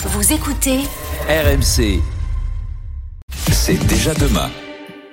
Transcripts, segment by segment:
Vous écoutez RMC. C'est déjà demain.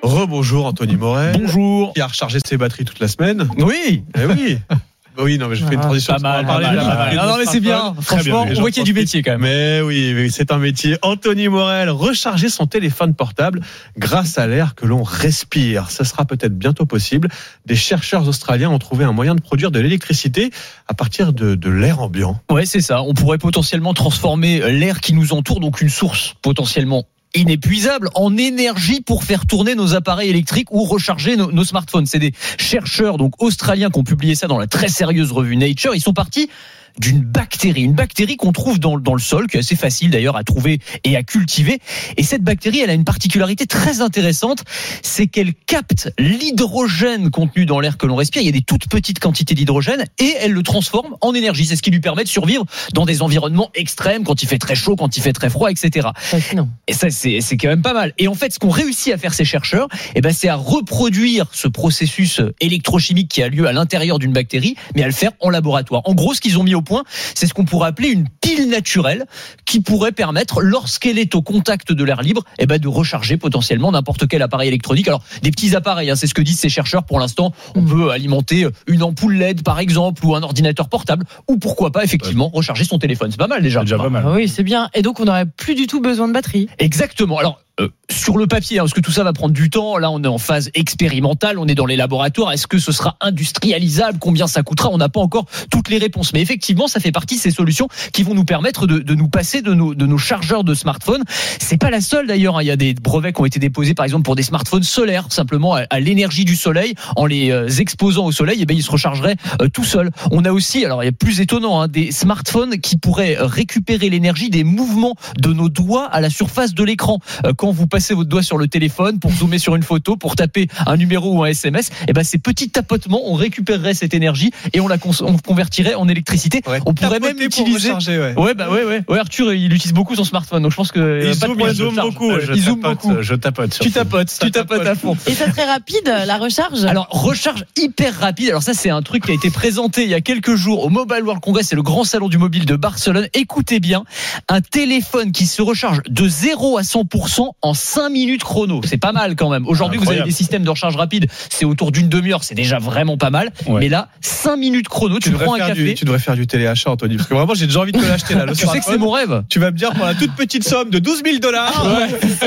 Rebonjour Anthony Morel. Bonjour. Qui a rechargé ses batteries toute la semaine. Oui. Eh oui. Oui, non, mais je fais une transition. Pas mal, parce qu'on va pas mal, parler pas mal. Non, non, mais c'est bien. Franchement, mais on voit qu'il y a du métier quand même. Mais oui, oui, c'est un métier. Anthony Morel, recharger son téléphone portable grâce à l'air que l'on respire. Ça sera peut-être bientôt possible. Des chercheurs australiens ont trouvé un moyen de produire de l'électricité à partir de, de l'air ambiant. Ouais, c'est ça. On pourrait potentiellement transformer l'air qui nous entoure, donc une source potentiellement inépuisable en énergie pour faire tourner nos appareils électriques ou recharger nos, smartphones. C'est des chercheurs donc australiens qui ont publié ça dans la très sérieuse revue Nature. Ils sont partis d'une bactérie, une bactérie qu'on trouve dans, dans le sol, qui est assez facile d'ailleurs à trouver et à cultiver. Et cette bactérie, elle a une particularité très intéressante, c'est qu'elle capte l'hydrogène contenu dans l'air que l'on respire. Il y a des toutes petites quantités d'hydrogène et elle le transforme en énergie. C'est ce qui lui permet de survivre dans des environnements extrêmes, quand il fait très chaud, quand il fait très froid, etc. Et ça, c'est c'est quand même pas mal. Et en fait, ce qu'ont réussi à faire ces chercheurs, eh ben, c'est à reproduire ce processus électrochimique qui a lieu à l'intérieur d'une bactérie, mais à le faire en laboratoire. En gros, ce qu'ils ont mis au c'est ce qu'on pourrait appeler une pile naturelle qui pourrait permettre, lorsqu'elle est au contact de l'air libre, eh ben, de recharger potentiellement n'importe quel appareil électronique. Alors, des petits appareils, hein, c'est ce que disent ces chercheurs pour l'instant. On peut alimenter une ampoule LED, par exemple, ou un ordinateur portable, ou pourquoi pas, effectivement, recharger son téléphone. C'est pas mal déjà. déjà pas mal. Ah oui, c'est bien. Et donc, on n'aurait plus du tout besoin de batterie. Exactement. Alors, euh, sur le papier, hein, parce que tout ça va prendre du temps, là on est en phase expérimentale, on est dans les laboratoires, est-ce que ce sera industrialisable? Combien ça coûtera? On n'a pas encore toutes les réponses. Mais effectivement, ça fait partie de ces solutions qui vont nous permettre de, de nous passer de nos, de nos chargeurs de smartphones. C'est pas la seule d'ailleurs, hein. il y a des brevets qui ont été déposés par exemple pour des smartphones solaires, simplement à, à l'énergie du soleil, en les euh, exposant au soleil, et ben ils se rechargeraient euh, tout seuls. On a aussi, alors il y a plus étonnant, hein, des smartphones qui pourraient récupérer l'énergie des mouvements de nos doigts à la surface de l'écran. Euh, Quand vous passez votre doigt sur le téléphone pour zoomer sur une photo, pour taper un numéro ou un SMS, et ben ces petits tapotements, on récupérerait cette énergie et on la on convertirait en électricité. On pourrait même l'utiliser. recharger, ouais. Ouais, bah ouais, ouais. Ouais, Arthur, il utilise beaucoup son smartphone, donc je pense que. Il pas de zoome, il zoome charge. beaucoup. Je Il zoome tapote, beaucoup. Je tapote. Tu tapotes, tu tapotes à fond. Et ça serait rapide, la recharge? Alors, recharge hyper rapide. Alors ça, c'est un truc qui a été présenté il y a quelques jours au Mobile World Congress, c'est le grand salon du mobile de Barcelone. Écoutez bien, un téléphone qui se recharge de 0 à 100% en 5 minutes chrono. C'est pas mal quand même. Aujourd'hui, vous avez des systèmes de recharge rapide, c'est autour d'une demi-heure, c'est déjà vraiment pas mal. Ouais. Mais là, 5 minutes chrono, tu, prends un café. du, tu devrais faire du téléachat, Anthony. Parce que vraiment, j'ai déjà envie de là. le Tu sais que c'est mon rêve. Tu vas me dire pour la toute petite somme de 12 000 dollars,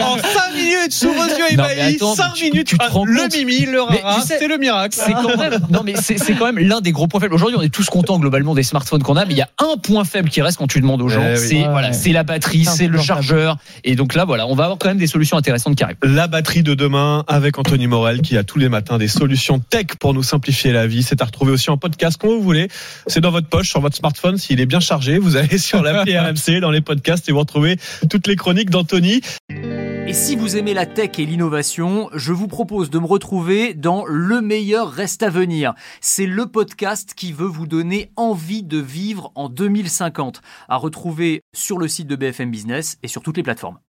en 5 minutes, sous vos yeux ébahis, attends, 5 tu- minutes, tu te rends le mimi, le rara, tu sais- c'est le miracle. C'est quand même, non mais c'est c'est quand même l'un des gros points faibles. Aujourd'hui, on est tous contents globalement des smartphones qu'on a, mais il y a un point faible qui reste quand tu demandes aux gens, Eh oui. c'est Ouais. voilà, c'est la batterie, C'est le chargeur, et donc là voilà, on va avoir quand même des solutions intéressantes qui arrivent. La batterie de demain avec Anthony Morel qui a tous les matins des solutions tech pour nous simplifier la vie. C'est à retrouver aussi en podcast quand vous voulez. C'est dans votre poche, sur votre smartphone. S'il est bien chargé, vous allez sur l'appli RMC, dans les podcasts et vous retrouvez toutes les chroniques d'Anthony. Et si vous aimez la tech et l'innovation, je vous propose de me retrouver dans Le meilleur reste à venir. C'est le podcast qui veut vous donner envie de vivre en 2050, à retrouver sur le site de BFM Business et sur toutes les plateformes.